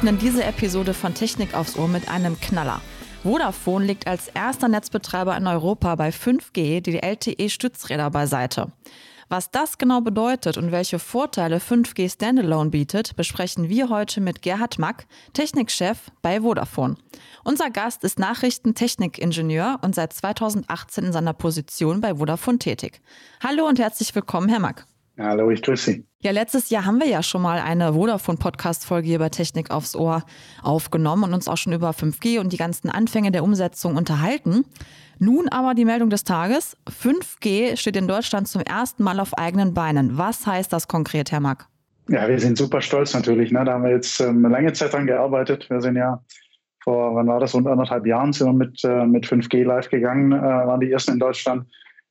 eröffnen diese Episode von Technik aufs Ohr mit einem Knaller. Vodafone legt als erster Netzbetreiber in Europa bei 5G die LTE-Stützräder beiseite. Was das genau bedeutet und welche Vorteile 5G Standalone bietet, besprechen wir heute mit Gerhard Mack, Technikchef bei Vodafone. Unser Gast ist Nachrichtentechnikingenieur und seit 2018 in seiner Position bei Vodafone tätig. Hallo und herzlich willkommen, Herr Mack. Hallo, ich grüße Sie. Ja, letztes Jahr haben wir ja schon mal eine Vodafone-Podcast-Folge hier bei Technik aufs Ohr aufgenommen und uns auch schon über 5G und die ganzen Anfänge der Umsetzung unterhalten. Nun aber die Meldung des Tages. 5G steht in Deutschland zum ersten Mal auf eigenen Beinen. Was heißt das konkret, Herr Mack? Ja, wir sind super stolz natürlich. Ne? Da haben wir jetzt ähm, lange Zeit dran gearbeitet. Wir sind ja vor, wann war das, rund anderthalb Jahren sind wir mit, äh, mit 5G live gegangen, äh, waren die ersten in Deutschland,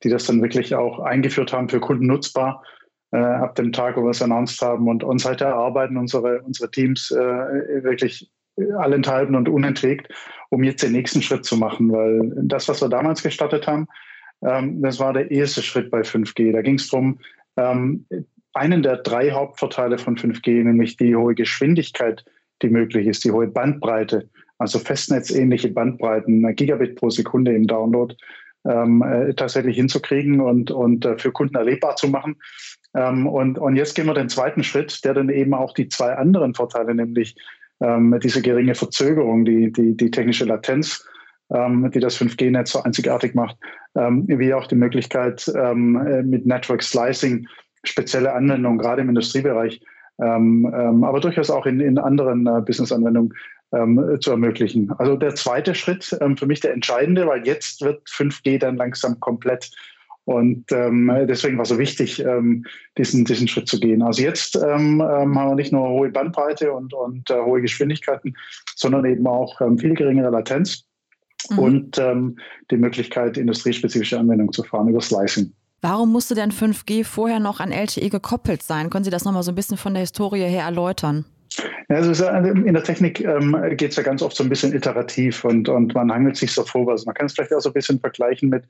die das dann wirklich auch eingeführt haben für Kunden nutzbar äh, ab dem Tag, wo wir es announced haben. Und, und seither arbeiten unsere, unsere Teams äh, wirklich allenthalben und unentwegt, um jetzt den nächsten Schritt zu machen. Weil das, was wir damals gestartet haben, ähm, das war der erste Schritt bei 5G. Da ging es darum, ähm, einen der drei Hauptvorteile von 5G, nämlich die hohe Geschwindigkeit, die möglich ist, die hohe Bandbreite, also festnetzähnliche Bandbreiten, Gigabit pro Sekunde im Download, ähm, äh, tatsächlich hinzukriegen und, und äh, für Kunden erlebbar zu machen. Ähm, und, und jetzt gehen wir den zweiten Schritt, der dann eben auch die zwei anderen Vorteile, nämlich ähm, diese geringe Verzögerung, die, die, die technische Latenz, ähm, die das 5G-Netz so einzigartig macht, ähm, wie auch die Möglichkeit ähm, äh, mit Network Slicing spezielle Anwendungen, gerade im Industriebereich, ähm, aber durchaus auch in, in anderen äh, Business-Anwendungen zu ermöglichen. Also der zweite Schritt, für mich der entscheidende, weil jetzt wird 5G dann langsam komplett und ähm, deswegen war es so wichtig, ähm, diesen, diesen Schritt zu gehen. Also jetzt ähm, ähm haben wir nicht nur hohe Bandbreite und, und äh, hohe Geschwindigkeiten, sondern eben auch ähm, viel geringere Latenz mhm. und ähm, die Möglichkeit, industriespezifische Anwendungen zu fahren über Slicing. Warum musste denn 5G vorher noch an LTE gekoppelt sein? Können Sie das nochmal so ein bisschen von der Historie her erläutern? Ja, also in der Technik ähm, geht es ja ganz oft so ein bisschen iterativ und, und man hangelt sich so vorwärts. Man kann es vielleicht auch so ein bisschen vergleichen mit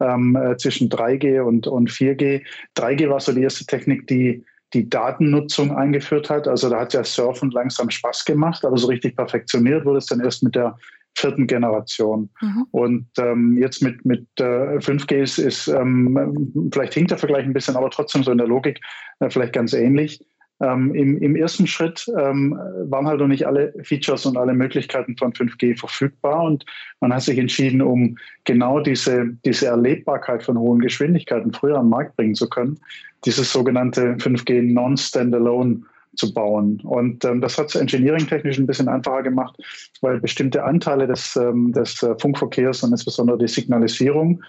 ähm, äh, zwischen 3G und, und 4G. 3G war so die erste Technik, die die Datennutzung eingeführt hat. Also da hat ja Surfen langsam Spaß gemacht, aber so richtig perfektioniert wurde es dann erst mit der vierten Generation. Mhm. Und ähm, jetzt mit, mit äh, 5G ist, ist ähm, vielleicht hinkt der Vergleich ein bisschen, aber trotzdem so in der Logik äh, vielleicht ganz ähnlich. Ähm, im, Im ersten Schritt ähm, waren halt noch nicht alle Features und alle Möglichkeiten von 5G verfügbar und man hat sich entschieden, um genau diese, diese Erlebbarkeit von hohen Geschwindigkeiten früher am Markt bringen zu können, dieses sogenannte 5G Non-Standalone zu bauen. Und ähm, das hat es engineeringtechnisch ein bisschen einfacher gemacht, weil bestimmte Anteile des, ähm, des äh, Funkverkehrs und insbesondere die Signalisierung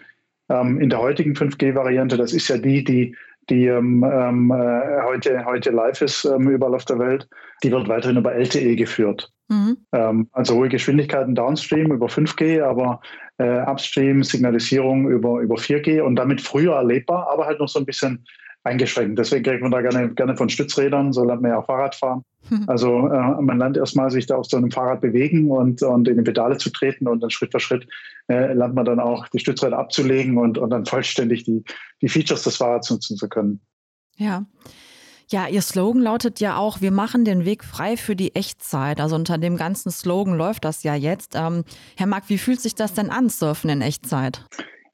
ähm, in der heutigen 5G-Variante, das ist ja die, die die ähm, ähm, äh, heute, heute live ist ähm, überall auf der Welt, die wird weiterhin über LTE geführt. Mhm. Ähm, also hohe Geschwindigkeiten downstream über 5G, aber äh, upstream Signalisierung über, über 4G und damit früher erlebbar, aber halt noch so ein bisschen eingeschränkt. Deswegen kriegt man da gerne, gerne von Stützrädern, so lernt man ja auch Fahrrad fahren. Hm. Also äh, man lernt erstmal sich da auf so einem Fahrrad bewegen und, und in die Pedale zu treten und dann Schritt für Schritt äh, lernt man dann auch die Stützräder abzulegen und, und dann vollständig die, die Features des Fahrrads nutzen zu können. Ja. Ja, Ihr Slogan lautet ja auch, wir machen den Weg frei für die Echtzeit. Also unter dem ganzen Slogan läuft das ja jetzt. Ähm, Herr Mark, wie fühlt sich das denn an, Surfen in Echtzeit?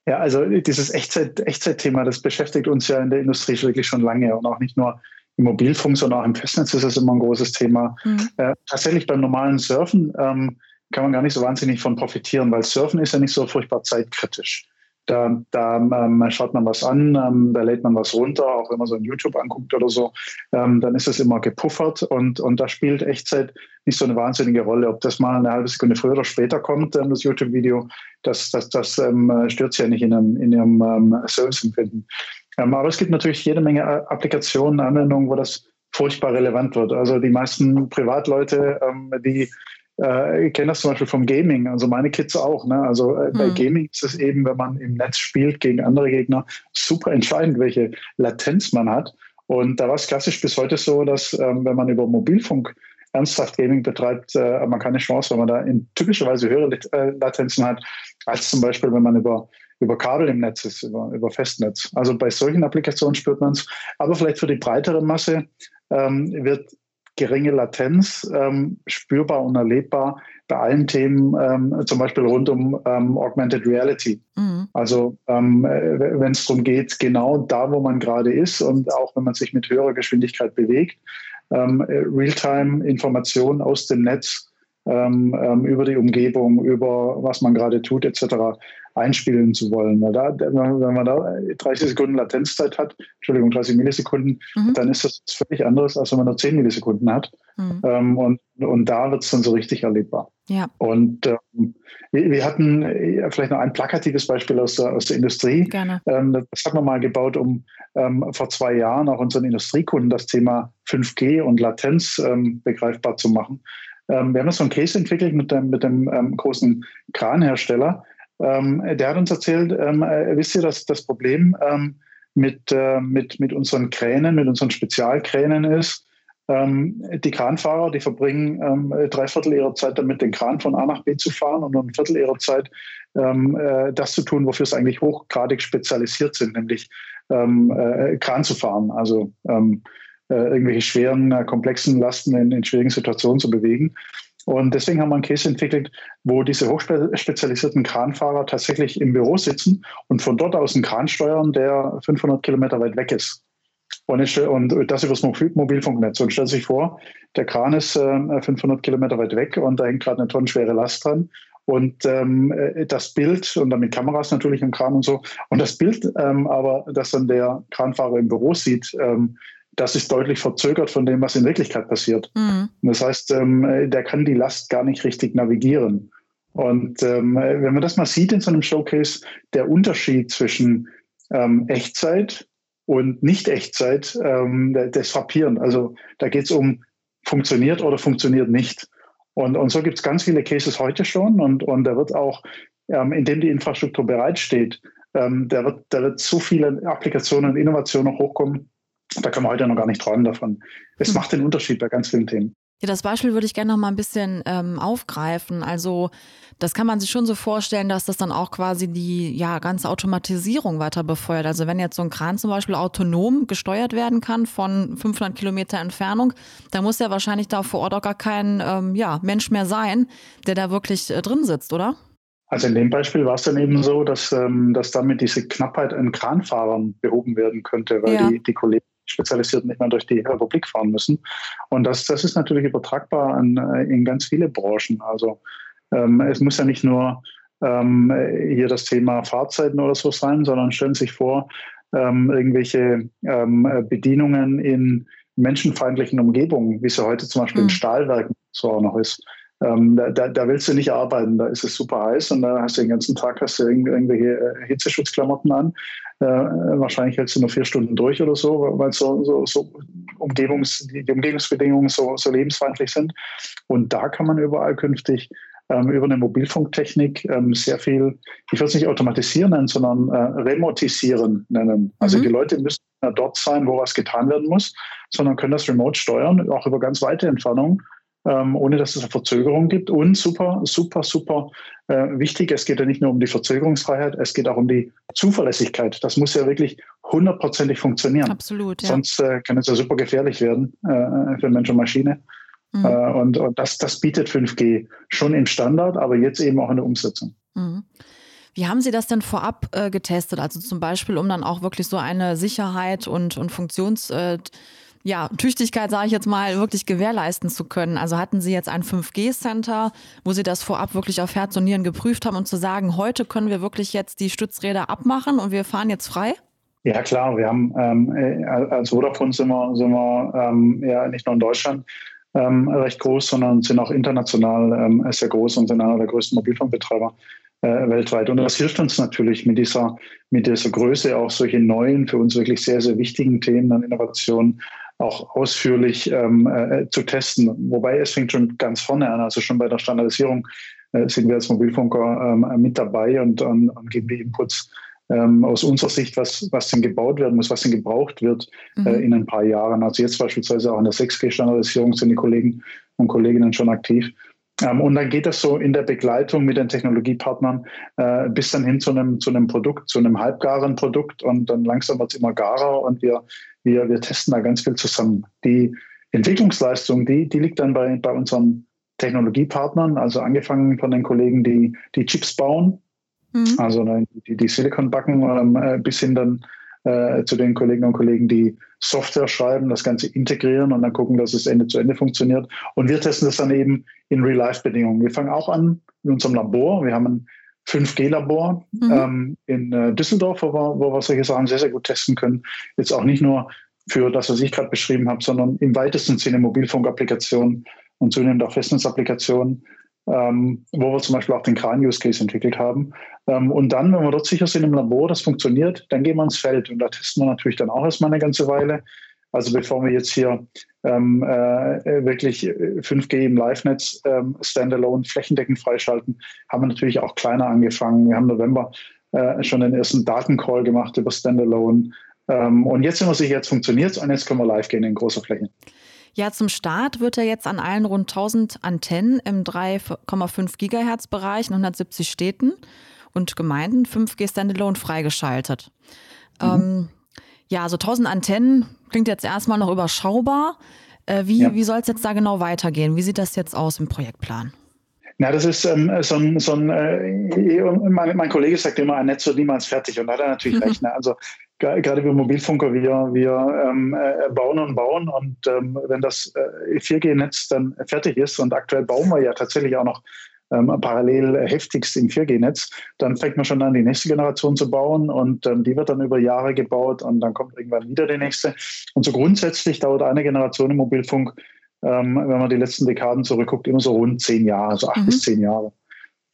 Ja, also dieses Echtzeit, Echtzeit-Thema, das beschäftigt uns ja in der Industrie wirklich schon lange und auch nicht nur im Mobilfunk, sondern auch im Festnetz ist das immer ein großes Thema. Mhm. Äh, tatsächlich beim normalen Surfen ähm, kann man gar nicht so wahnsinnig von profitieren, weil Surfen ist ja nicht so furchtbar zeitkritisch. Da, da ähm, schaut man was an, ähm, da lädt man was runter, auch wenn man so ein YouTube anguckt oder so, ähm, dann ist es immer gepuffert und, und da spielt Echtzeit nicht so eine wahnsinnige Rolle. Ob das mal eine halbe Sekunde früher oder später kommt, ähm, das YouTube-Video, das, das, das ähm, stört ja nicht in ihrem, in ihrem ähm, Serviceempfinden. Ähm, aber es gibt natürlich jede Menge äh, Applikationen, Anwendungen, wo das furchtbar relevant wird. Also die meisten Privatleute, ähm, die ich kenne das zum Beispiel vom Gaming, also meine Kids auch. Ne? Also äh, bei hm. Gaming ist es eben, wenn man im Netz spielt gegen andere Gegner, super entscheidend, welche Latenz man hat. Und da war es klassisch bis heute so, dass ähm, wenn man über Mobilfunk ernsthaft Gaming betreibt, äh, man keine Chance, weil man da in typischerweise höhere äh, Latenzen hat, als zum Beispiel, wenn man über, über Kabel im Netz ist, über, über Festnetz. Also bei solchen Applikationen spürt man es. Aber vielleicht für die breitere Masse ähm, wird geringe Latenz, ähm, spürbar und erlebbar bei allen Themen, ähm, zum Beispiel rund um ähm, Augmented Reality. Mhm. Also ähm, äh, wenn es darum geht, genau da, wo man gerade ist und auch wenn man sich mit höherer Geschwindigkeit bewegt, ähm, äh, Realtime-Informationen aus dem Netz ähm, über die Umgebung, über was man gerade tut, etc. einspielen zu wollen. Weil da, wenn man da 30 Sekunden Latenzzeit hat, Entschuldigung, 30 Millisekunden, mhm. dann ist das völlig anderes, als wenn man nur 10 Millisekunden hat. Mhm. Ähm, und, und da wird es dann so richtig erlebbar. Ja. Und ähm, wir, wir, hatten äh, vielleicht noch ein plakatives Beispiel aus der, aus der Industrie. Gerne. Ähm, das haben wir mal gebaut, um ähm, vor zwei Jahren auch unseren Industriekunden das Thema 5G und Latenz ähm, begreifbar zu machen. Ähm, wir haben so einen Case entwickelt mit dem, mit dem großen Kranhersteller. Ähm, der hat uns erzählt, ähm, äh, wisst ihr, dass das Problem ähm, mit, äh, mit, mit unseren Kränen, mit unseren Spezialkränen ist, ähm, die Kranfahrer, die verbringen drei Viertel ihrer Zeit damit, den Kran von A nach B zu fahren und ein Viertel ihrer Zeit äh, das zu tun, wofür sie eigentlich hochgradig spezialisiert sind, nämlich äh, Kran zu fahren. Also äh, irgendwelche schweren, äh, komplexen Lasten in, in schwierigen Situationen zu bewegen. Und deswegen haben wir einen Case entwickelt, wo diese hochspezialisierten Kranfahrer tatsächlich im Büro sitzen und von dort aus einen Kran steuern, der 500 Kilometer weit weg ist. Und, und das über das Mobilfunknetz. Und stellt sich vor, der Kran ist äh, 500 Kilometer weit weg und da hängt gerade eine tonnenschwere Last dran. Und ähm, äh, das Bild, und damit Kameras natürlich im Kran und so, und das Bild ähm, aber, das dann der Kranfahrer im Büro sieht, ähm, das ist deutlich verzögert von dem, was in Wirklichkeit passiert. Mhm. Das heißt, ähm, der kann die Last gar nicht richtig navigieren. Und ähm, wenn man das mal sieht in so einem Showcase, der Unterschied zwischen ähm, Echtzeit und Nicht-Echtzeit, ähm, das ist frappierend. Also da geht es um funktioniert oder funktioniert nicht. Und, und so gibt es ganz viele Cases heute schon und, und da wird auch, ähm, indem die Infrastruktur bereitsteht, ähm, da, wird, da wird so viele Applikationen und Innovationen noch hochkommen, da kann man heute noch gar nicht träumen davon. Es hm. macht den Unterschied bei ganz vielen Themen. Ja, das Beispiel würde ich gerne noch mal ein bisschen ähm, aufgreifen. Also das kann man sich schon so vorstellen, dass das dann auch quasi die ja, ganze Automatisierung weiter befeuert. Also wenn jetzt so ein Kran zum Beispiel autonom gesteuert werden kann von 500 Kilometer Entfernung, dann muss ja wahrscheinlich da vor Ort auch gar kein ähm, ja, Mensch mehr sein, der da wirklich äh, drin sitzt, oder? Also in dem Beispiel war es dann eben so, dass, ähm, dass damit diese Knappheit an Kranfahrern behoben werden könnte, weil ja. die, die Kollegen Spezialisierten nicht mehr durch die Republik fahren müssen. Und das, das ist natürlich übertragbar an, äh, in ganz viele Branchen. Also ähm, es muss ja nicht nur ähm, hier das Thema Fahrzeiten oder so sein, sondern stellen Sie sich vor, ähm, irgendwelche ähm, Bedienungen in menschenfeindlichen Umgebungen, wie es ja heute zum Beispiel mhm. in Stahlwerken so auch noch ist. Ähm, da, da, da, willst du nicht arbeiten, da ist es super heiß und da hast du den ganzen Tag hast du irgendwelche äh, Hitzeschutzklamotten an. Äh, wahrscheinlich hältst du nur vier Stunden durch oder so, weil so, so, so Umgebungs, die, Umgebungsbedingungen so, so lebensfeindlich sind. Und da kann man überall künftig ähm, über eine Mobilfunktechnik ähm, sehr viel, ich würde es nicht automatisieren nennen, sondern äh, remotisieren nennen. Also mhm. die Leute müssen ja dort sein, wo was getan werden muss, sondern können das remote steuern, auch über ganz weite Entfernungen ähm, ohne dass es eine Verzögerung gibt. Und super, super, super äh, wichtig, es geht ja nicht nur um die Verzögerungsfreiheit, es geht auch um die Zuverlässigkeit. Das muss ja wirklich hundertprozentig funktionieren. Absolut. Ja. Sonst äh, kann es ja super gefährlich werden äh, für Mensch und Maschine. Mhm. Äh, und, und das, das bietet 5G schon im Standard, aber jetzt eben auch in der Umsetzung. Mhm. Wie haben Sie das denn vorab äh, getestet? Also zum Beispiel, um dann auch wirklich so eine Sicherheit und, und Funktions äh, ja, Tüchtigkeit, sage ich jetzt mal, wirklich gewährleisten zu können. Also hatten Sie jetzt ein 5G-Center, wo Sie das vorab wirklich auf Herz und Nieren geprüft haben und zu sagen, heute können wir wirklich jetzt die Stützräder abmachen und wir fahren jetzt frei? Ja, klar. Wir haben ähm, äh, als Vodafone sind wir, sind wir ähm, ja nicht nur in Deutschland ähm, recht groß, sondern sind auch international ähm, sehr groß und sind einer der größten Mobilfunkbetreiber äh, weltweit. Und das hilft uns natürlich mit dieser, mit dieser Größe auch solche neuen, für uns wirklich sehr, sehr wichtigen Themen an Innovationen auch ausführlich ähm, äh, zu testen. Wobei es fängt schon ganz vorne an, also schon bei der Standardisierung äh, sind wir als Mobilfunker ähm, mit dabei und, und, und geben die Inputs ähm, aus unserer Sicht, was, was denn gebaut werden muss, was denn gebraucht wird äh, mhm. äh, in ein paar Jahren. Also jetzt beispielsweise auch in der 6G-Standardisierung sind die Kollegen und Kolleginnen schon aktiv. Ähm, und dann geht das so in der Begleitung mit den Technologiepartnern äh, bis dann hin zu einem, zu einem Produkt, zu einem halbgaren Produkt und dann langsam wird es immer garer und wir wir, wir testen da ganz viel zusammen. Die, Entwicklungsleistung, die, die liegt dann bei, bei unseren Technologiepartnern, also angefangen von den Kollegen, die die Chips bauen, mhm. also die, die Silicon backen, ähm, bis hin dann äh, zu den Kolleginnen und Kollegen, die Software schreiben, das Ganze integrieren und dann gucken, dass es Ende zu Ende funktioniert. Und wir testen das dann eben in Real-Life-Bedingungen. Wir fangen auch an in unserem Labor. Wir haben ein 5G-Labor mhm. ähm, in äh, Düsseldorf, wo wir, wo wir solche Sachen sehr, sehr gut testen können. Jetzt auch nicht nur für das, was ich gerade beschrieben habe, sondern im weitesten Sinne Mobilfunkapplikationen und zunehmend auch Festnetzapplikationen, ähm, wo wir zum Beispiel auch den Kran-Use-Case entwickelt haben. Ähm, und dann, wenn wir dort sicher sind im Labor, das funktioniert, dann gehen wir ins Feld und da testen wir natürlich dann auch erstmal eine ganze Weile. Also bevor wir jetzt hier ähm, äh, wirklich 5G im Live-Netz ähm, standalone flächendeckend freischalten, haben wir natürlich auch kleiner angefangen. Wir haben November äh, schon den ersten Datencall gemacht über Standalone. Ähm, und jetzt sind wir sicher, jetzt funktioniert es und jetzt können wir live gehen in großer Fläche. Ja, zum Start wird er jetzt an allen rund 1000 Antennen im 3,5 Gigahertz Bereich in 170 Städten und Gemeinden 5G Standalone freigeschaltet. Mhm. Ähm, ja, also 1000 Antennen klingt jetzt erstmal noch überschaubar. Äh, wie ja. wie soll es jetzt da genau weitergehen? Wie sieht das jetzt aus im Projektplan? Na, das ist ähm, so ein, so ein äh, mein, mein, Kollege sagt immer, ein Netz wird niemals fertig und da hat er natürlich recht. Ne? Also gerade wir Mobilfunker, wir, wir ähm, äh, bauen und bauen und ähm, wenn das äh, 4G-Netz dann fertig ist und aktuell bauen wir ja tatsächlich auch noch ähm, parallel heftigst im 4G-Netz, dann fängt man schon an, die nächste Generation zu bauen und ähm, die wird dann über Jahre gebaut und dann kommt irgendwann wieder die nächste. Und so grundsätzlich dauert eine Generation im Mobilfunk, ähm, wenn man die letzten Dekaden zurückguckt, immer so rund zehn Jahre, also acht mhm. bis zehn Jahre.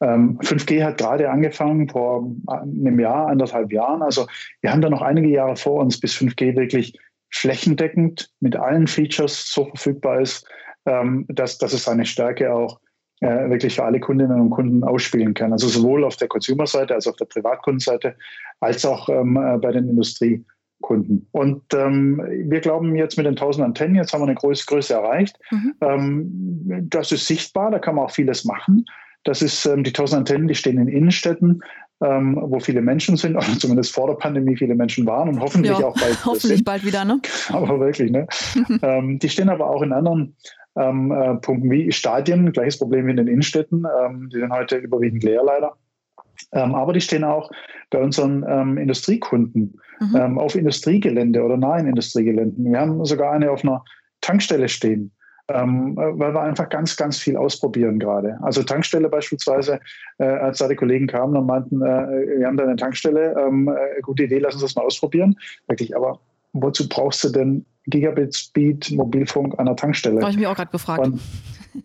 5G ähm, hat gerade angefangen vor einem Jahr, anderthalb Jahren. Also wir haben da noch einige Jahre vor uns, bis 5G wirklich flächendeckend mit allen Features so verfügbar ist, ähm, dass, dass es seine Stärke auch äh, wirklich für alle Kundinnen und Kunden ausspielen kann. Also sowohl auf der Consumer-Seite als auch auf der Privatkundenseite, als auch ähm, äh, bei den Industriekunden. Und ähm, wir glauben jetzt mit den 1000 Antennen, jetzt haben wir eine Größe, Größe erreicht. Mhm. Ähm, das ist sichtbar, da kann man auch vieles machen. Das ist ähm, die 1000 Antennen, die stehen in Innenstädten, ähm, wo viele Menschen sind, oder zumindest vor der Pandemie viele Menschen waren und hoffentlich ja, auch bald. Hoffentlich bald wieder, ne? Aber wirklich, ne? ähm, die stehen aber auch in anderen ähm, äh, Punkten wie Stadien, gleiches Problem wie in den Innenstädten. Ähm, die sind heute überwiegend leer leider. Ähm, aber die stehen auch bei unseren ähm, Industriekunden mhm. ähm, auf Industriegelände oder nahen Industriegeländen. Wir haben sogar eine auf einer Tankstelle stehen, ähm, weil wir einfach ganz, ganz viel ausprobieren gerade. Also Tankstelle beispielsweise, äh, als da die Kollegen kamen und meinten, äh, wir haben da eine Tankstelle, ähm, äh, gute Idee, lass uns das mal ausprobieren. Wirklich, aber wozu brauchst du denn Gigabit Speed Mobilfunk an der Tankstelle? Habe ich mich auch gerade gefragt. Und,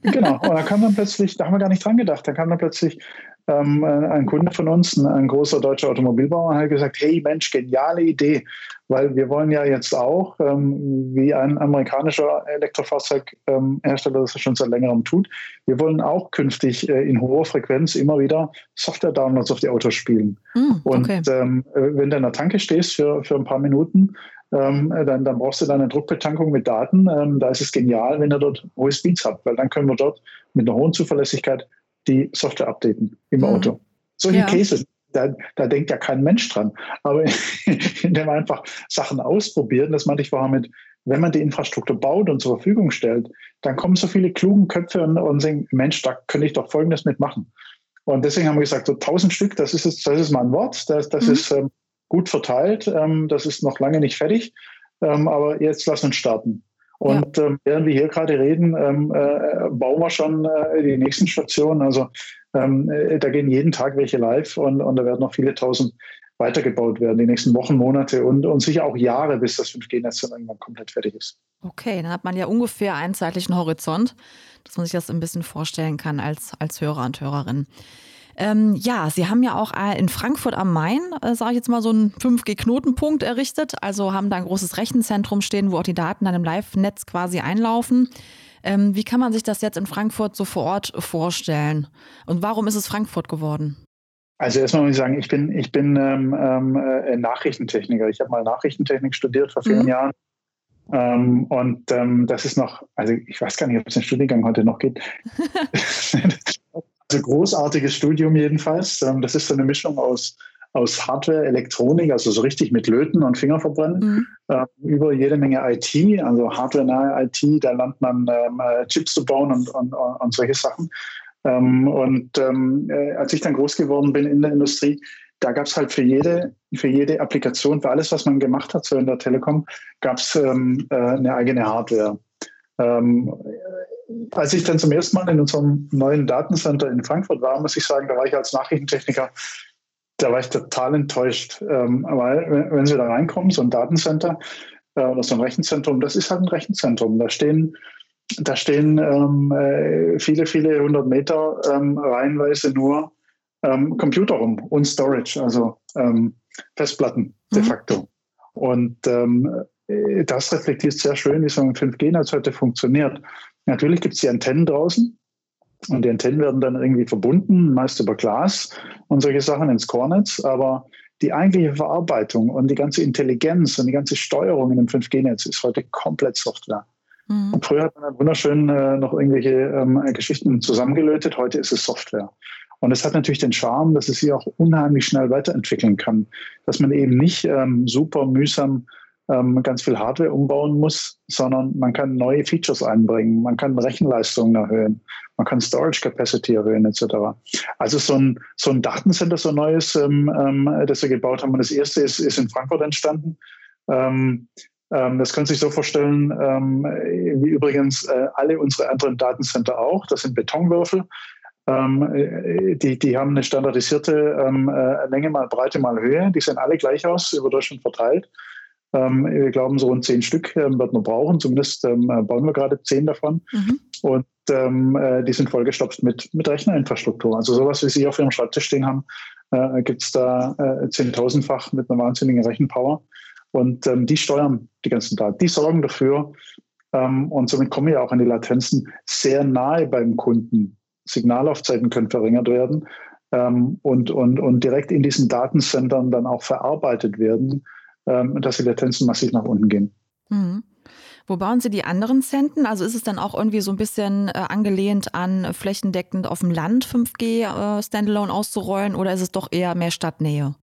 genau, und da kam dann plötzlich, da haben wir gar nicht dran gedacht, da kam dann plötzlich ähm, ein Kunde von uns, ein, ein großer deutscher Automobilbauer, hat gesagt, hey Mensch, geniale Idee, weil wir wollen ja jetzt auch, ähm, wie ein amerikanischer Elektrofahrzeughersteller das schon seit längerem tut, wir wollen auch künftig äh, in hoher Frequenz immer wieder Software-Downloads auf die Autos spielen. Mm, okay. Und ähm, wenn du in der Tanke stehst für, für ein paar Minuten, ähm, dann, dann, brauchst du dann eine Druckbetankung mit Daten. Ähm, da ist es genial, wenn ihr dort hohe Speeds habt, weil dann können wir dort mit einer hohen Zuverlässigkeit die Software updaten im mhm. Auto. Solche ja. Cases, da, da, denkt ja kein Mensch dran. Aber indem wir einfach Sachen ausprobieren, das meinte ich vorher mit, wenn man die Infrastruktur baut und zur Verfügung stellt, dann kommen so viele klugen Köpfe und, und sagen, Mensch, da könnte ich doch Folgendes mitmachen. Und deswegen haben wir gesagt, so 1000 Stück, das ist, das ist mal ein Wort, das, das mhm. ist ähm, gut verteilt, ähm, das ist noch lange nicht fertig, ähm, aber jetzt lass uns starten. Und ja. ähm, während wir hier gerade reden, ähm, äh, bauen wir schon äh, die nächsten Stationen. Also ähm, äh, da gehen jeden Tag welche live und, und da werden noch viele tausend weitergebaut werden, die nächsten Wochen, Monate und, und sicher auch Jahre, bis das 5G-Netz dann irgendwann komplett fertig ist. Okay, dann hat man ja ungefähr einen zeitlichen Horizont, dass man sich das ein bisschen vorstellen kann als, als Hörer und Hörerin. Ähm, ja, Sie haben ja auch äh, in Frankfurt am Main, äh, sage ich jetzt mal, so einen 5G-Knotenpunkt errichtet. Also haben da ein großes Rechenzentrum stehen, wo auch die Daten dann im Live-Netz quasi einlaufen. Ähm, wie kann man sich das jetzt in Frankfurt so vor Ort vorstellen? Und warum ist es Frankfurt geworden? Also erstmal muss ich sagen, ich bin, ich bin ähm, ähm äh, Nachrichtentechniker. Ich habe mal Nachrichtentechnik studiert vor vielen mhm. Jahren. Ähm, und ähm, das ist noch, also ich weiß gar nicht, ob es den Studiengang heute noch gibt. Also großartiges Studium jedenfalls. Ähm, das ist so eine Mischung aus, aus Hardware, Elektronik, also so richtig mit Löten und Fingerverbrennen, mhm. äh, über jede Menge IT, also hardware-nahe IT, da lernt man ähm, äh, Chips zu bauen und, und, und solche Sachen. Ähm, und ähm, äh, als ich dann groß geworden bin in der Industrie, da gab es halt für jede, für jede Applikation, für alles, was man gemacht hat, so in der Telekom, gab es ähm, äh, eine eigene Hardware. Ähm, als ich dann zum ersten Mal in unserem neuen Datencenter in Frankfurt war, muss ich sagen, da war ich als Nachrichtentechniker, da war ich total enttäuscht, ähm, weil wenn Sie da reinkommen, so ein Datencenter äh, oder so ein Rechenzentrum, das ist halt ein Rechenzentrum. Da stehen da stehen ähm, äh, viele, viele hundert Meter ähm, reihenweise nur ähm, Computer rum und Storage, also ähm, Festplatten de mhm. facto. Und ähm, äh, das reflektiert sehr schön, wie so ein 5G-Netz heute funktioniert. Natürlich gibt es die Antennen draußen und die Antennen werden dann irgendwie verbunden, meist über Glas und solche Sachen ins Core-Netz, aber die eigentliche Verarbeitung und die ganze Intelligenz und die ganze Steuerung in dem 5G-Netz ist heute komplett Software. Mhm. Und früher hat man wunderschön äh, noch irgendwelche ähm, Geschichten zusammengelötet, heute ist es Software. Und es hat natürlich den Charme, dass es sich auch unheimlich schnell weiterentwickeln kann. Dass man eben nicht ähm, super mühsam ähm, ganz viel Hardware umbauen muss, sondern man kann neue Features einbringen, man kann Rechenleistungen erhöhen, man kann Storage Capacity erhöhen, etc. Also so ein, so ein Datencenter, so ein neues, ähm, ähm, das wir gebaut haben. Und das erste ist, ist in Frankfurt entstanden. Ähm, ähm, das können Sie sich so vorstellen, ähm, wie übrigens äh, alle unsere anderen Datencenter auch. Das sind Betonwürfel. Äh, die, die haben eine standardisierte ähm, äh, Länge mal Breite mal Höhe. Die sehen alle gleich aus, über Deutschland verteilt. Ähm, wir glauben, so rund zehn Stück ähm, wird man brauchen. Zumindest ähm, bauen wir gerade zehn davon. Mhm. Und ähm, äh, die sind vollgestopft mit, mit Rechnerinfrastruktur. Also sowas, wie Sie auf Ihrem Schreibtisch stehen haben, äh, gibt es da äh, zehntausendfach mit einer wahnsinnigen Rechenpower. Und ähm, die steuern die ganzen Daten. Die sorgen dafür, ähm, und somit kommen wir auch an die Latenzen sehr nahe beim Kunden. Signalaufzeiten können verringert werden und, und, und direkt in diesen Datencentern dann auch verarbeitet werden, ähm, dass die Latenzen massiv nach unten gehen. Mhm. Wo bauen Sie die anderen Zentren? Also ist es dann auch irgendwie so ein bisschen äh, angelehnt an flächendeckend auf dem Land 5G äh, Standalone auszurollen oder ist es doch eher mehr Stadtnähe?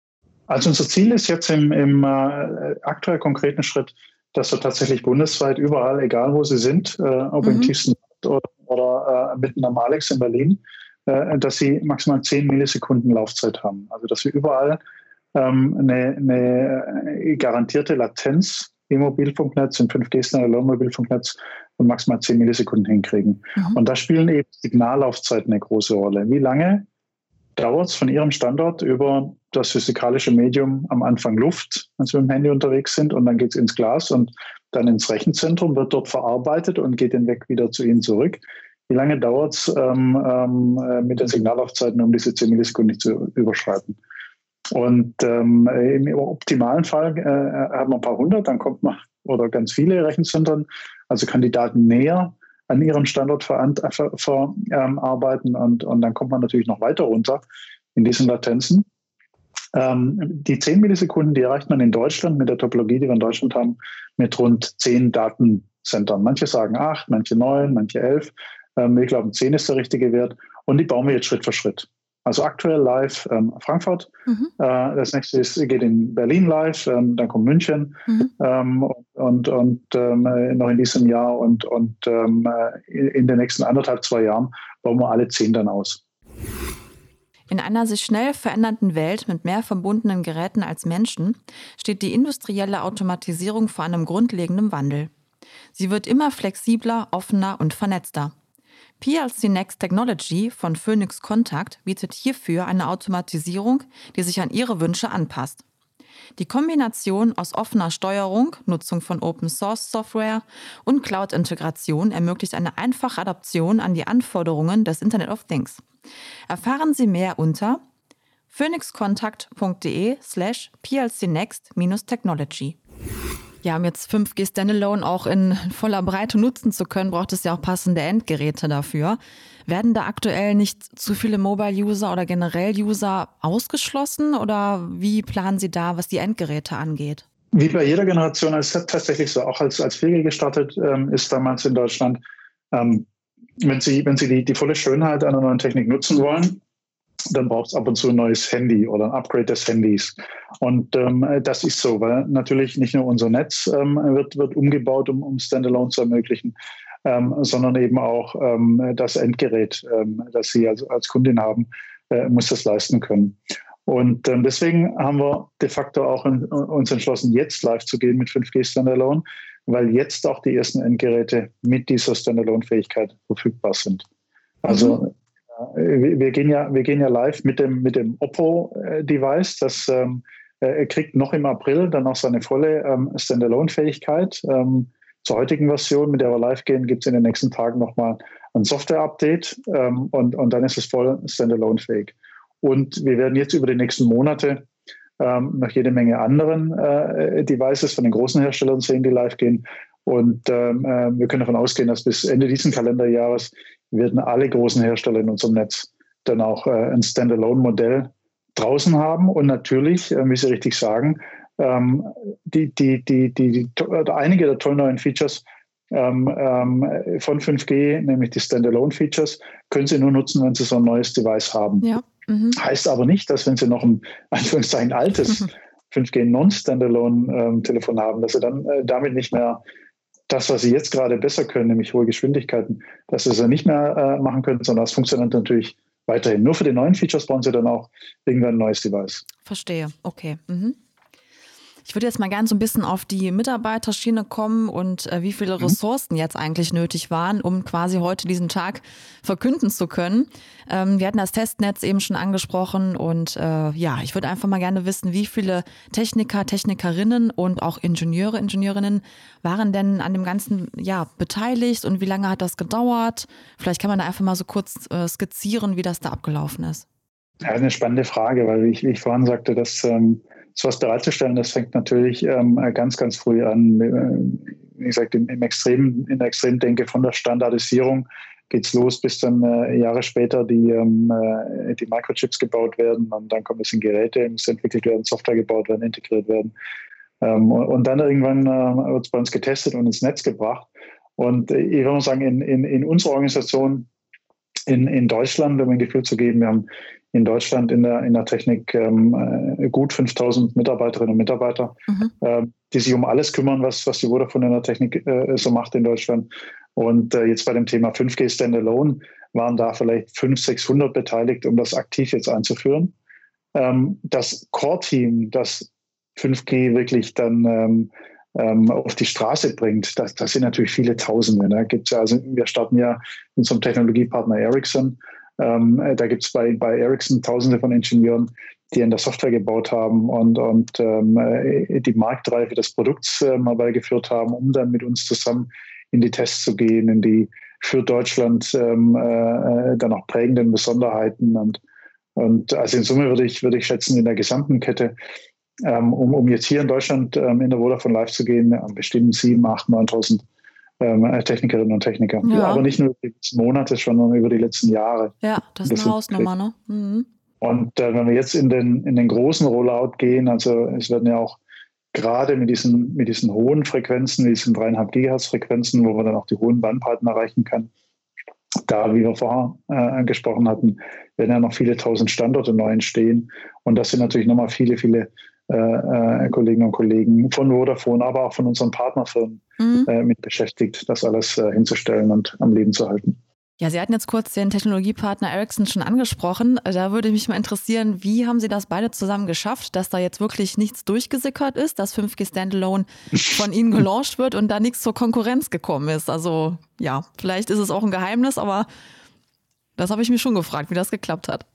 Also unser Ziel ist jetzt im, im äh, aktuell konkreten Schritt, dass wir tatsächlich bundesweit überall, egal wo sie sind, äh, ob mhm. im tiefsten oder, oder äh, mitten am Alex in Berlin, äh, dass sie maximal 10 Millisekunden Laufzeit haben. Also dass wir überall ähm, eine, eine garantierte Latenz im Mobilfunknetz, im 5G-Standalone-Mobilfunknetz von maximal 10 Millisekunden hinkriegen. Mhm. Und da spielen eben Signallaufzeiten eine große Rolle. Wie lange dauert es von Ihrem Standort über das physikalische Medium am Anfang Luft, wenn Sie mit dem Handy unterwegs sind, und dann geht es ins Glas und dann ins Rechenzentrum, wird dort verarbeitet und geht den Weg wieder zu Ihnen zurück. Wie lange dauert es ähm, ähm, äh, mit den Signallaufzeiten, um diese 10 Millisekunden nicht zu überschreiten? Und ähm, im optimalen Fall äh, hat man ein paar hundert, dann kommt man oder ganz viele Rechenzentren, also Kandidaten näher an ihrem Standort verarbeiten und, und dann kommt man natürlich noch weiter runter in diesen Latenzen. Ähm, die 10 Millisekunden, die erreicht man in Deutschland mit der Topologie, die wir in Deutschland haben, mit rund 10 Datencentern. Manche sagen 8, manche 9, manche 11. Ähm, wir glauben, 10 ist der richtige Wert und die bauen wir jetzt Schritt für Schritt. Also aktuell live ähm, Frankfurt. Mhm. Äh, das nächste ist, geht in Berlin live, ähm, dann kommt München mhm. ähm, und, und ähm, noch in diesem Jahr und, und ähm, in den nächsten anderthalb, zwei Jahren bauen wir alle zehn dann aus. In einer sich schnell verändernden Welt mit mehr verbundenen Geräten als Menschen steht die industrielle Automatisierung vor einem grundlegenden Wandel. Sie wird immer flexibler, offener und vernetzter. PLC Next Technology von Phoenix Contact bietet hierfür eine Automatisierung, die sich an Ihre Wünsche anpasst. Die Kombination aus offener Steuerung, Nutzung von Open Source Software und Cloud-Integration ermöglicht eine einfache Adaption an die Anforderungen des Internet of Things. Erfahren Sie mehr unter phoenixcontact.de slash plcnext-technology. Ja, um jetzt 5G Standalone auch in voller Breite nutzen zu können, braucht es ja auch passende Endgeräte dafür. Werden da aktuell nicht zu viele Mobile-User oder generell User ausgeschlossen oder wie planen Sie da, was die Endgeräte angeht? Wie bei jeder Generation ist es tatsächlich so, auch als, als 4G gestartet ähm, ist damals in Deutschland. Ähm, wenn Sie, wenn Sie die, die volle Schönheit einer neuen Technik nutzen wollen, dann braucht es ab und zu ein neues Handy oder ein Upgrade des Handys. Und ähm, das ist so, weil natürlich nicht nur unser Netz ähm, wird, wird umgebaut, um, um Standalone zu ermöglichen, ähm, sondern eben auch ähm, das Endgerät, ähm, das Sie als, als Kundin haben, äh, muss das leisten können. Und ähm, deswegen haben wir de facto auch in, uns entschlossen, jetzt live zu gehen mit 5G Standalone, weil jetzt auch die ersten Endgeräte mit dieser Standalone-Fähigkeit verfügbar sind. Also mhm wir gehen ja, wir gehen ja live mit dem, mit dem Oppo-Device. Das ähm, äh, kriegt noch im April dann auch seine volle ähm, Standalone-Fähigkeit. Ähm, zur heutigen Version, mit der wir live gehen, gibt es in den nächsten Tagen nochmal ein Software-Update ähm, und, und dann ist es voll Standalone-fähig. Und wir werden jetzt über die nächsten Monate ähm, noch jede Menge anderen äh, Devices von den großen Herstellern sehen, die live gehen. Und ähm, äh, wir können davon ausgehen, dass bis Ende dieses Kalenderjahres werden alle großen Hersteller in unserem Netz dann auch äh, ein Standalone-Modell draußen haben. Und natürlich, äh, wie Sie richtig sagen, ähm, die, die, die, die, die, einige der tollen neuen Features ähm, ähm, von 5G, nämlich die Standalone-Features, können Sie nur nutzen, wenn Sie so ein neues Device haben. Mhm. Heißt aber nicht, dass wenn Sie noch ein Anführungszeichen altes mhm. 5G Non-Standalone-Telefon haben, dass Sie dann äh, damit nicht mehr das, was sie jetzt gerade besser können, nämlich hohe Geschwindigkeiten, dass sie es ja nicht mehr äh, machen können, sondern das funktioniert natürlich weiterhin. Nur für die neuen Features brauchen sie dann auch irgendwann ein neues Device. Verstehe, okay. Mhm. Ich würde jetzt mal gerne so ein bisschen auf die Mitarbeiterschiene kommen und äh, wie viele mhm. Ressourcen jetzt eigentlich nötig waren, um quasi heute diesen Tag verkünden zu können. Ähm, wir hatten das Testnetz eben schon angesprochen und äh, ja, ich würde einfach mal gerne wissen, wie viele Techniker, Technikerinnen und auch Ingenieure, Ingenieurinnen waren denn an dem ganzen ja beteiligt und wie lange hat das gedauert? Vielleicht kann man da einfach mal so kurz äh, skizzieren, wie das da abgelaufen ist. Ja, eine spannende Frage, weil ich, wie ich vorhin sagte, dass ähm, sowas bereitzustellen, das fängt natürlich ähm, ganz, ganz früh an. Äh, wie gesagt, im, im Extrem, in der Extremdenke von der Standardisierung geht es los, bis dann äh, Jahre später die, ähm, äh, die Microchips gebaut werden und dann kommt es in Geräte, muss entwickelt werden, Software gebaut werden, integriert werden. Ähm, und, und, dann irgendwann äh, wird es bei uns getestet und ins Netz gebracht. Und äh, ich würde mal sagen, in, in, in unserer Organisation in, in Deutschland, um ein Gefühl zu geben, wir haben in Deutschland in der, in der Technik ähm, äh, gut 5000 Mitarbeiterinnen und Mitarbeiter, mhm. äh, die sich um alles kümmern, was, was die Vodafone in der Technik äh, so macht in Deutschland. Und äh, jetzt bei dem Thema 5G Standalone waren da vielleicht 500, 600 beteiligt, um das aktiv jetzt einzuführen. Ähm, das Core-Team, das 5G wirklich dann ähm, ähm, auf die Straße bringt, das, das sind natürlich viele Tausende. Da gibt's ja, also wir starten ja mit unserem Technologiepartner Ericsson ähm, äh, da gibt es bei, bei Ericsson tausende von Ingenieuren, die in der Software gebaut haben und, und ähm, äh, die Marktreife des Produkts ähm, herbeigeführt haben, um dann mit uns zusammen in die Tests zu gehen, in die für Deutschland ähm, äh, dann auch prägenden Besonderheiten. Und, und also in Summe würde ich, würde ich schätzen, in der gesamten Kette, ähm, um, um jetzt hier in Deutschland ähm, in der Vodafone Live zu gehen, bestimmt 7.000, 8.000, 9.000 ähm, äh, Technikerinnen und Techniker. Ja. Aber nicht nur über die letzten Monate, sondern über die letzten Jahre. Ja, das ist eine Hausnummer, ne? Mhm. Und äh, wenn wir jetzt in den, in den großen Rollout gehen, also es werden ja auch gerade mit diesen, mit diesen hohen Frequenzen, diesen dreieinhalb Gigahertz Frequenzen, wo man dann auch die hohen Bandbreiten erreichen kann, da, wie wir vorher äh, angesprochen hatten, werden ja noch viele tausend Standorte neu entstehen. Und das sind natürlich nochmal viele, viele äh, äh, Kolleginnen und Kollegen von Vodafone, aber auch von unseren Partnerfirmen mhm. äh, mit beschäftigt, das alles äh, hinzustellen und am Leben zu halten. Ja, Sie hatten jetzt kurz den Technologiepartner Ericsson schon angesprochen. Da würde mich mal interessieren, wie haben Sie das beide zusammen geschafft, dass da jetzt wirklich nichts durchgesickert ist, dass 5G Standalone von Ihnen gelauncht wird und da nichts zur Konkurrenz gekommen ist? Also ja, vielleicht ist es auch ein Geheimnis, aber das habe ich mich schon gefragt, wie das geklappt hat.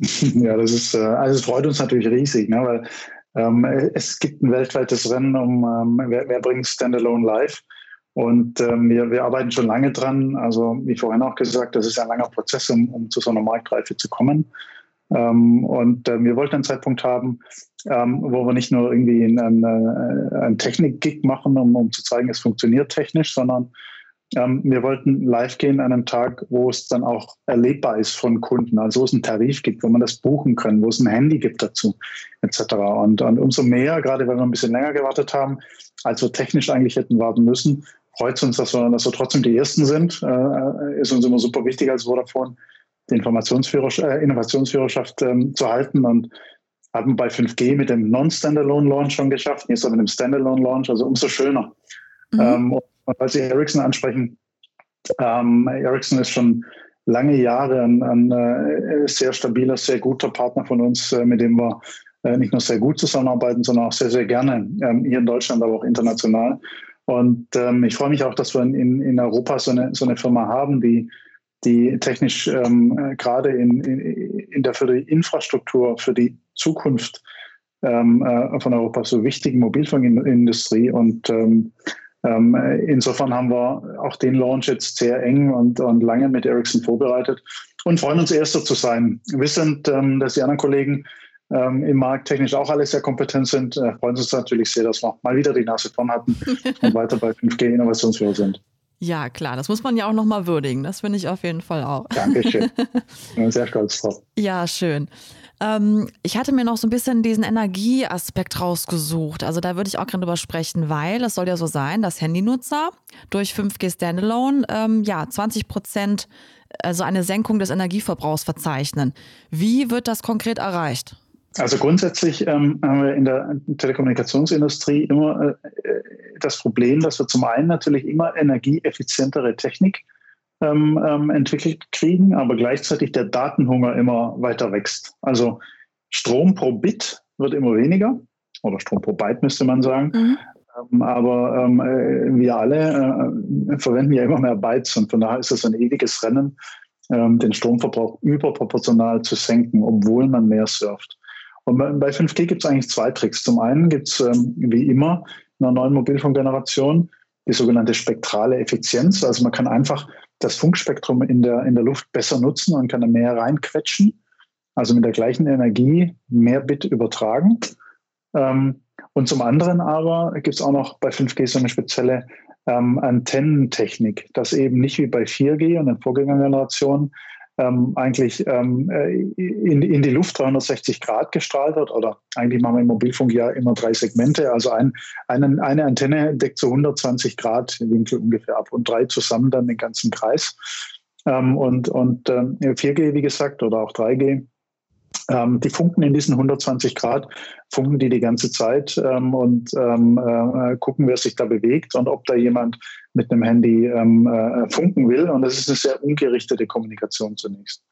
Ja, das ist, äh, also es freut uns natürlich riesig, ne, weil ähm, es gibt ein weltweites Rennen um, ähm, wer, wer, bringt Standalone live. Und ähm, wir, wir arbeiten schon lange dran. Also wie vorhin auch gesagt, das ist ein langer Prozess, um, um zu so einer Marktreife zu kommen. Ähm, und äh, wir wollten einen Zeitpunkt haben, ähm, wo wir nicht nur irgendwie einen, äh, einen Technik-Gig machen, um, um zu zeigen, es funktioniert technisch, sondern ähm, wir wollten live gehen an einem Tag, wo es dann auch erlebbar ist von Kunden, also wo es einen Tarif gibt, wo man das buchen kann, wo es ein Handy gibt dazu, etc. Und, und umso mehr, gerade weil wir ein bisschen länger gewartet haben, als wir technisch eigentlich hätten warten müssen, freut es uns, dass wir, dass wir trotzdem die Ersten sind. Äh, ist uns immer super wichtig als Vodafone, die äh, Innovationsführerschaft ähm, zu halten und haben bei 5G mit dem Non-Standalone-Launch schon geschafft, jetzt aber mit dem Standalone-Launch, also umso schöner. Mhm. Ähm, und weil Sie Ericsson ansprechen, ähm, Ericsson ist schon lange Jahre ein, ein, äh, sehr stabiler, sehr guter Partner von uns, äh, mit dem wir äh, nicht nur sehr gut zusammenarbeiten, sondern auch sehr, sehr gerne ähm, hier in Deutschland, aber auch international. Und ähm, ich freue mich auch, dass wir in, in Europa so eine, so eine Firma haben, die, die technisch ähm, gerade in, in, der für die Infrastruktur, für die Zukunft ähm, äh, von Europa so wichtigen Mobilfunkindustrie und ähm, ähm, insofern haben wir auch den Launch jetzt sehr eng und, und lange mit Ericsson vorbereitet und freuen uns, Erster zu sein. Wissend, ähm, dass die anderen Kollegen ähm, im Markt technisch auch alle sehr kompetent sind, äh, freuen uns natürlich sehr, dass wir mal wieder die Nase vorn hatten und weiter bei 5G Innovationsführer sind. Ja, klar, das muss man ja auch nochmal würdigen. Das finde ich auf jeden Fall auch. Dankeschön. Bin sehr stolz drauf. Ja, schön. Ähm, ich hatte mir noch so ein bisschen diesen Energieaspekt rausgesucht. Also da würde ich auch gerne drüber sprechen, weil es soll ja so sein, dass Handynutzer durch 5G Standalone ähm, ja 20 Prozent, also eine Senkung des Energieverbrauchs verzeichnen. Wie wird das konkret erreicht? Also grundsätzlich ähm, haben wir in der Telekommunikationsindustrie immer äh, das Problem, dass wir zum einen natürlich immer energieeffizientere Technik ähm, ähm, entwickelt kriegen, aber gleichzeitig der Datenhunger immer weiter wächst. Also Strom pro Bit wird immer weniger oder Strom pro Byte müsste man sagen. Mhm. Ähm, aber ähm, äh, wir alle äh, verwenden ja immer mehr Bytes und von daher ist es ein ewiges Rennen, ähm, den Stromverbrauch überproportional zu senken, obwohl man mehr surft. Und bei 5G gibt es eigentlich zwei Tricks. Zum einen gibt es ähm, wie immer in einer neuen Mobilfunkgeneration die sogenannte spektrale Effizienz. Also man kann einfach das Funkspektrum in der, in der Luft besser nutzen und kann da mehr reinquetschen. Also mit der gleichen Energie mehr Bit übertragen. Ähm, und zum anderen aber gibt es auch noch bei 5G so eine spezielle ähm, Antennentechnik, dass eben nicht wie bei 4G und den Vorgängergenerationen ähm, eigentlich ähm, äh, in, in die Luft 360 Grad gestrahlt wird. Oder eigentlich machen wir im Mobilfunk ja immer drei Segmente. Also ein, einen, eine Antenne deckt so 120 Grad Winkel ungefähr ab und drei zusammen dann den ganzen Kreis. Ähm, und und ähm, 4G, wie gesagt, oder auch 3G ähm, die funken in diesen 120 Grad, funken die die ganze Zeit ähm, und ähm, äh, gucken, wer sich da bewegt und ob da jemand mit einem Handy ähm, äh, funken will. Und das ist eine sehr ungerichtete Kommunikation zunächst.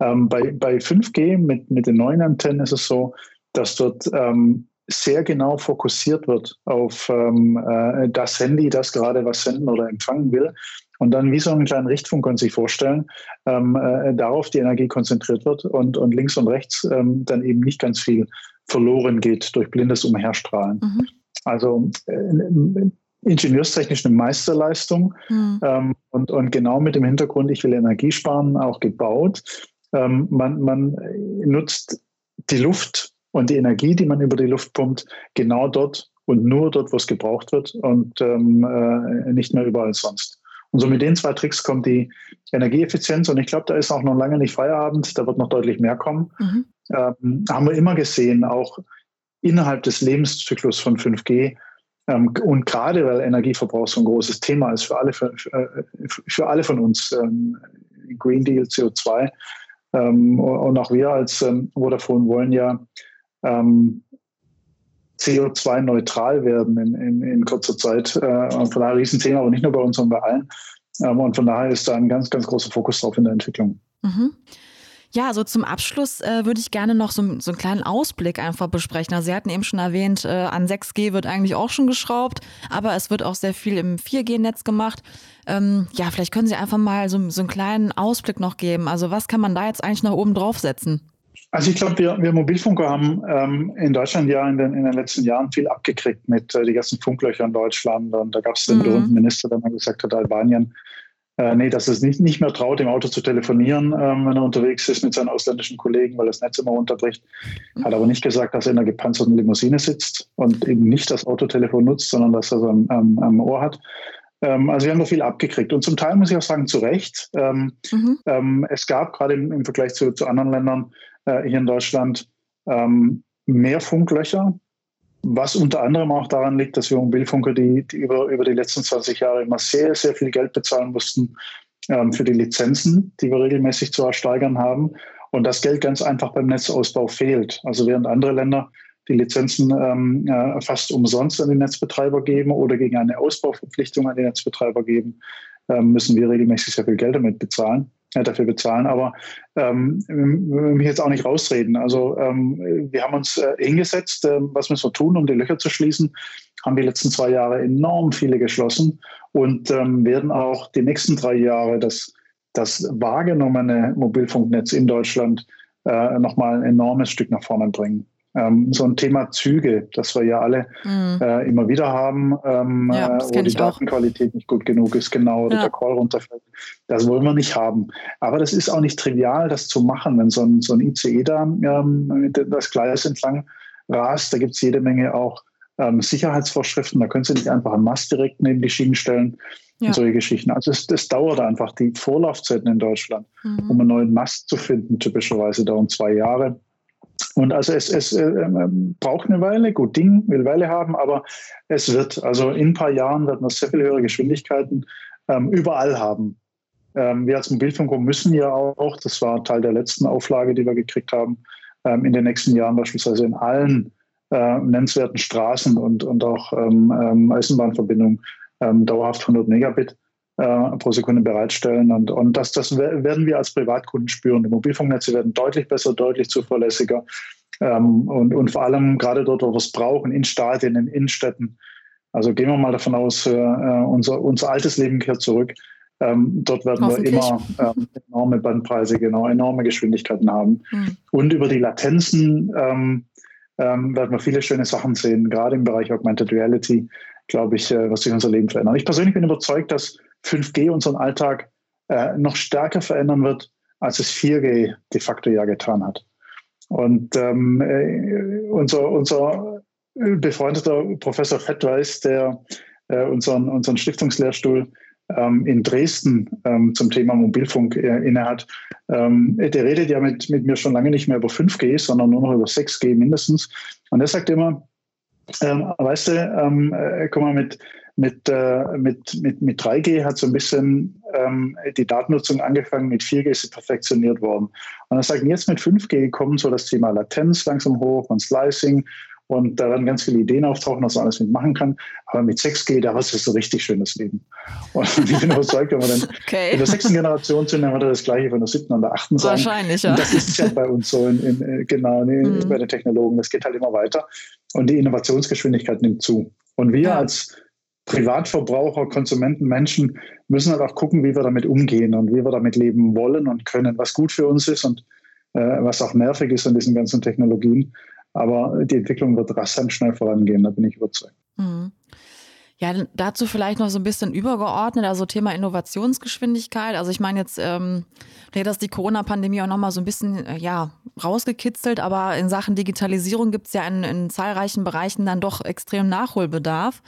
Ähm, bei, bei 5G mit, mit den neuen Antennen ist es so, dass dort ähm, sehr genau fokussiert wird auf äh, das Handy, das gerade was senden oder empfangen will und dann wie so einen kleinen Richtfunk können Sie sich vorstellen, ähm, äh, darauf die Energie konzentriert wird und, und links und rechts ähm, dann eben nicht ganz viel verloren geht durch blindes Umherstrahlen. Mhm. Also äh, ingenieurstechnisch eine Meisterleistung mhm. ähm, und, und genau mit dem Hintergrund, ich will Energie sparen, auch gebaut. Ähm, man, man nutzt die Luft und die Energie, die man über die Luft pumpt, genau dort und nur dort, wo es gebraucht wird und ähm, äh, nicht mehr überall sonst. Und so mit den zwei Tricks kommt die Energieeffizienz. Und ich glaube, da ist auch noch lange nicht Feierabend. Da wird noch deutlich mehr kommen. Mhm. Ähm, haben wir immer gesehen, auch innerhalb des Lebenszyklus von 5G. Ähm, und gerade weil Energieverbrauch so ein großes Thema ist für alle, für, für, für alle von uns, ähm, Green Deal, CO2. Ähm, und auch wir als ähm, Vodafone wollen ja ähm, CO2-neutral werden in, in, in, kurzer Zeit. Äh, und von daher ein Riesenthema, aber nicht nur bei uns, sondern bei allen. Ähm, und von daher ist da ein ganz, ganz großer Fokus drauf in der Entwicklung. Mhm. Ja, so zum Abschluss äh, würde ich gerne noch so, so, einen kleinen Ausblick einfach besprechen. Also Sie hatten eben schon erwähnt, äh, an 6G wird eigentlich auch schon geschraubt, aber es wird auch sehr viel im 4G-Netz gemacht. Ähm, ja, vielleicht können Sie einfach mal so, so einen kleinen Ausblick noch geben. Also was kann man da jetzt eigentlich nach oben draufsetzen? Also ich glaube, wir, wir Mobilfunker haben ähm, in Deutschland ja in den, in den letzten Jahren viel abgekriegt mit äh, die ganzen Funklöcher in Deutschland. Und da gab es den mhm. berühmten Minister, der mal gesagt hat, Albanien, äh, nee, dass es nicht, nicht mehr traut, im Auto zu telefonieren, ähm, wenn er unterwegs ist mit seinen ausländischen Kollegen, weil das Netz immer unterbricht. Mhm. Hat aber nicht gesagt, dass er in einer gepanzerten Limousine sitzt und eben nicht das Autotelefon nutzt, sondern dass er es am, am, am Ohr hat. Ähm, also wir haben da viel abgekriegt. Und zum Teil muss ich auch sagen, zu Recht. Ähm, mhm. Ähm, es gab gerade im, im Vergleich zu, zu anderen Ländern äh, hier in Deutschland ähm, mehr Funklöcher, was unter anderem auch daran liegt, dass wir Mobilfunker, die, die über, über die letzten 20 Jahre immer sehr, sehr viel Geld bezahlen mussten, ähm, für die Lizenzen, die wir regelmäßig zu ersteigern haben. Und das Geld ganz einfach beim Netzausbau fehlt. Also während andere Länder die Lizenzen ähm, äh, fast umsonst an die Netzbetreiber geben oder gegen eine Ausbauverpflichtung an die Netzbetreiber geben, ähm, müssen wir regelmäßig sehr viel Geld damit bezahlen, äh, dafür bezahlen. Aber ähm, wir mich jetzt auch nicht rausreden. Also ähm, wir haben uns äh, hingesetzt, äh, was müssen wir tun, um die Löcher zu schließen, haben die letzten zwei Jahre enorm viele geschlossen und ähm, werden auch die nächsten drei Jahre das, das wahrgenommene Mobilfunknetz in Deutschland äh, nochmal ein enormes Stück nach vorne bringen. Ähm, so ein Thema Züge, das wir ja alle mhm. äh, immer wieder haben, ähm, ja, äh, wo die Datenqualität auch. nicht gut genug ist, genau, oder ja. der Call runterfällt. Das wollen wir nicht haben. Aber das ist auch nicht trivial, das zu machen, wenn so ein, so ein ICE da ähm, das Gleis entlang rast. Da gibt es jede Menge auch ähm, Sicherheitsvorschriften. Da können Sie nicht einfach einen Mast direkt neben die Schienen stellen. Ja. Und solche Geschichten. Also es, das dauert einfach. Die Vorlaufzeiten in Deutschland, mhm. um einen neuen Mast zu finden, typischerweise dauern zwei Jahre. Und also es, es äh, ähm, braucht eine Weile, gut Ding will Weile haben, aber es wird, also in ein paar Jahren werden wir sehr viel höhere Geschwindigkeiten ähm, überall haben. Ähm, wir als Mobilfunker müssen ja auch, das war Teil der letzten Auflage, die wir gekriegt haben, ähm, in den nächsten Jahren beispielsweise in allen äh, nennenswerten Straßen und, und auch ähm, ähm, Eisenbahnverbindungen dauerhaft 100 Megabit äh, pro Sekunde bereitstellen. Und, und das, das werden wir als Privatkunden spüren. Die Mobilfunknetze werden deutlich besser, deutlich zuverlässiger. Ähm, und, und vor allem gerade dort, wo wir es brauchen, in Stadien, in Innenstädten. Also gehen wir mal davon aus, äh, unser, unser altes Leben kehrt zurück. Ähm, dort werden wir immer ähm, enorme Bandbreite, genau, enorme Geschwindigkeiten haben. Mhm. Und über die Latenzen ähm, ähm, werden wir viele schöne Sachen sehen, gerade im Bereich Augmented Reality, glaube ich, äh, wird sich unser Leben verändern. Ich persönlich bin überzeugt, dass 5G unseren Alltag äh, noch stärker verändern wird, als es 4G de facto ja getan hat. Und ähm, äh, unser, unser befreundeter Professor Fettweis, der äh, unseren, unseren Stiftungslehrstuhl ähm, in Dresden ähm, zum Thema Mobilfunk äh, innehat, ähm, der redet ja mit, mit mir schon lange nicht mehr über 5G, sondern nur noch über 6G mindestens. Und er sagt immer, ähm, weißt du, ähm, äh, guck mal, mit, mit, äh, mit, mit, mit 3G hat so ein bisschen ähm, die Datennutzung angefangen, mit 4G ist sie perfektioniert worden. Und er sagt, jetzt mit 5G kommt so das Thema Latenz langsam hoch und Slicing und da werden ganz viele Ideen auftauchen, was man alles mitmachen kann. Aber mit 6G, da ist es so richtig schönes Leben. Und ich bin überzeugt, wenn wir dann okay. in der sechsten Generation sind, dann wird das Gleiche von der siebten und der achten sein. Wahrscheinlich, ja. Und das ist ja bei uns so, in, in, äh, genau, in, mhm. bei den Technologen. Das geht halt immer weiter. Und die Innovationsgeschwindigkeit nimmt zu. Und wir ja. als Privatverbraucher, Konsumenten, Menschen müssen halt auch gucken, wie wir damit umgehen und wie wir damit leben wollen und können, was gut für uns ist und äh, was auch nervig ist an diesen ganzen Technologien. Aber die Entwicklung wird rasant schnell vorangehen, da bin ich überzeugt. Mhm. Ja, dazu vielleicht noch so ein bisschen übergeordnet, also Thema Innovationsgeschwindigkeit. Also ich meine jetzt, ähm, vielleicht die Corona-Pandemie auch nochmal so ein bisschen äh, ja, rausgekitzelt, aber in Sachen Digitalisierung gibt es ja in, in zahlreichen Bereichen dann doch extrem Nachholbedarf.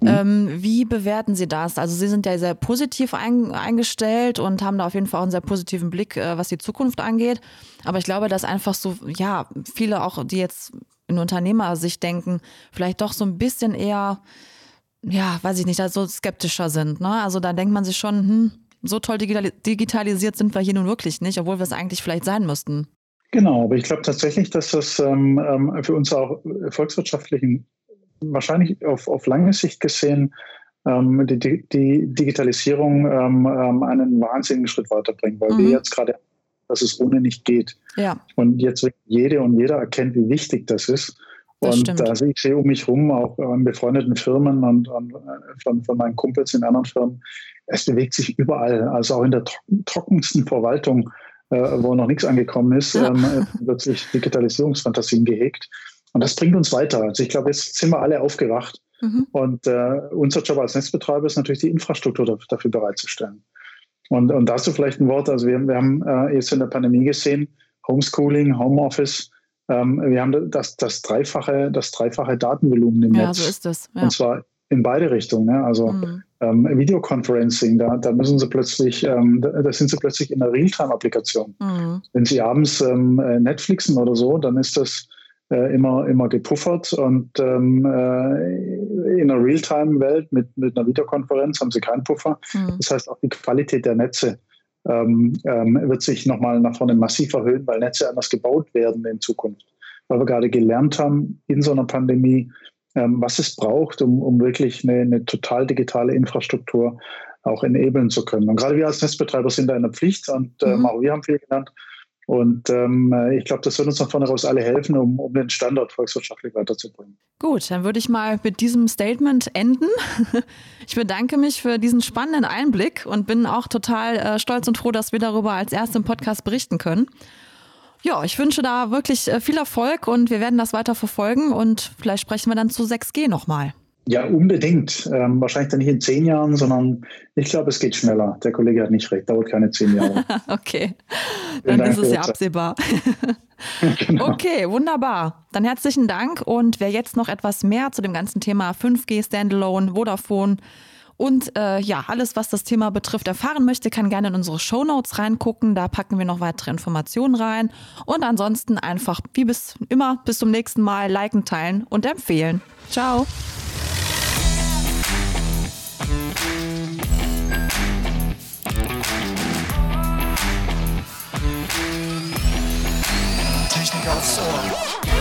Mhm. Ähm, wie bewerten Sie das? Also Sie sind ja sehr positiv ein, eingestellt und haben da auf jeden Fall auch einen sehr positiven Blick, äh, was die Zukunft angeht. Aber ich glaube, dass einfach so, ja, viele auch, die jetzt in Unternehmersicht denken, vielleicht doch so ein bisschen eher, ja, weiß ich nicht, so skeptischer sind. Ne? Also da denkt man sich schon, hm, so toll digitalisiert sind wir hier nun wirklich nicht, obwohl wir es eigentlich vielleicht sein müssten. Genau, aber ich glaube tatsächlich, dass das ähm, ähm für uns auch volkswirtschaftlichen wahrscheinlich auf, auf lange Sicht gesehen ähm, die, die, Digitalisierung ähm, ähm, einen wahnsinnigen Schritt weiterbringen, weil mhm. wir jetzt gerade, dass es ohne nicht geht. Ja. Und jetzt jede und jeder erkennt, wie wichtig das ist. Das und also ich sehe um mich herum, auch an befreundeten Firmen und, und äh, von, von, meinen Kumpels in anderen Firmen, es bewegt sich überall, also auch in der trockensten Verwaltung, äh, wo noch nichts angekommen ist, ja. ähm, wird sich Digitalisierungsfantasien gehegt. Und das bringt uns weiter. Also ich glaube, jetzt sind wir alle aufgewacht. Mhm. Und äh, unser Job als Netzbetreiber ist natürlich die Infrastruktur dafür bereitzustellen. Und, und dazu vielleicht ein Wort. Also wir, wir haben äh, jetzt in der Pandemie gesehen, Homeschooling, Homeoffice, ähm, wir haben das, das, dreifache, das dreifache Datenvolumen im ja, Netz. so ist das. Ja. Und zwar in beide Richtungen. Ne? Also mhm. ähm, Videoconferencing, da, da müssen sie plötzlich, ähm, da, da, sind sie plötzlich in einer Realtime-Applikation. Mhm. Wenn sie abends ähm, äh, Netflixen oder so, dann ist das äh, immer, immer gepuffert und ähm, äh, in einer Realtime-Welt mit, mit einer Videokonferenz haben sie keinen Puffer. Mhm. Das heißt, auch die Qualität der Netze ähm, ähm, wird sich nochmal nach vorne massiv erhöhen, weil Netze anders gebaut werden in Zukunft. Weil wir gerade gelernt haben in so einer Pandemie, ähm, was es braucht, um, um wirklich eine, eine total digitale Infrastruktur auch enablen zu können. Und gerade wir als Netzbetreiber sind da in der Pflicht und ähm, mhm. auch wir haben viel gelernt. Und ähm, ich glaube, das wird uns von vorne raus alle helfen, um, um den Standort volkswirtschaftlich weiterzubringen. Gut, dann würde ich mal mit diesem Statement enden. Ich bedanke mich für diesen spannenden Einblick und bin auch total äh, stolz und froh, dass wir darüber als erst im Podcast berichten können. Ja, ich wünsche da wirklich äh, viel Erfolg und wir werden das weiter verfolgen und vielleicht sprechen wir dann zu 6G nochmal. Ja, unbedingt. Ähm, wahrscheinlich dann nicht in zehn Jahren, sondern ich glaube, es geht schneller. Der Kollege hat nicht recht, dauert keine zehn Jahre. okay, dann ist es ja absehbar. genau. Okay, wunderbar. Dann herzlichen Dank und wer jetzt noch etwas mehr zu dem ganzen Thema 5G Standalone, Vodafone und äh, ja, alles, was das Thema betrifft, erfahren möchte, kann gerne in unsere Show Notes reingucken. Da packen wir noch weitere Informationen rein. Und ansonsten einfach, wie bis immer, bis zum nächsten Mal liken, teilen und empfehlen. Ciao. Technik aufs Ohr.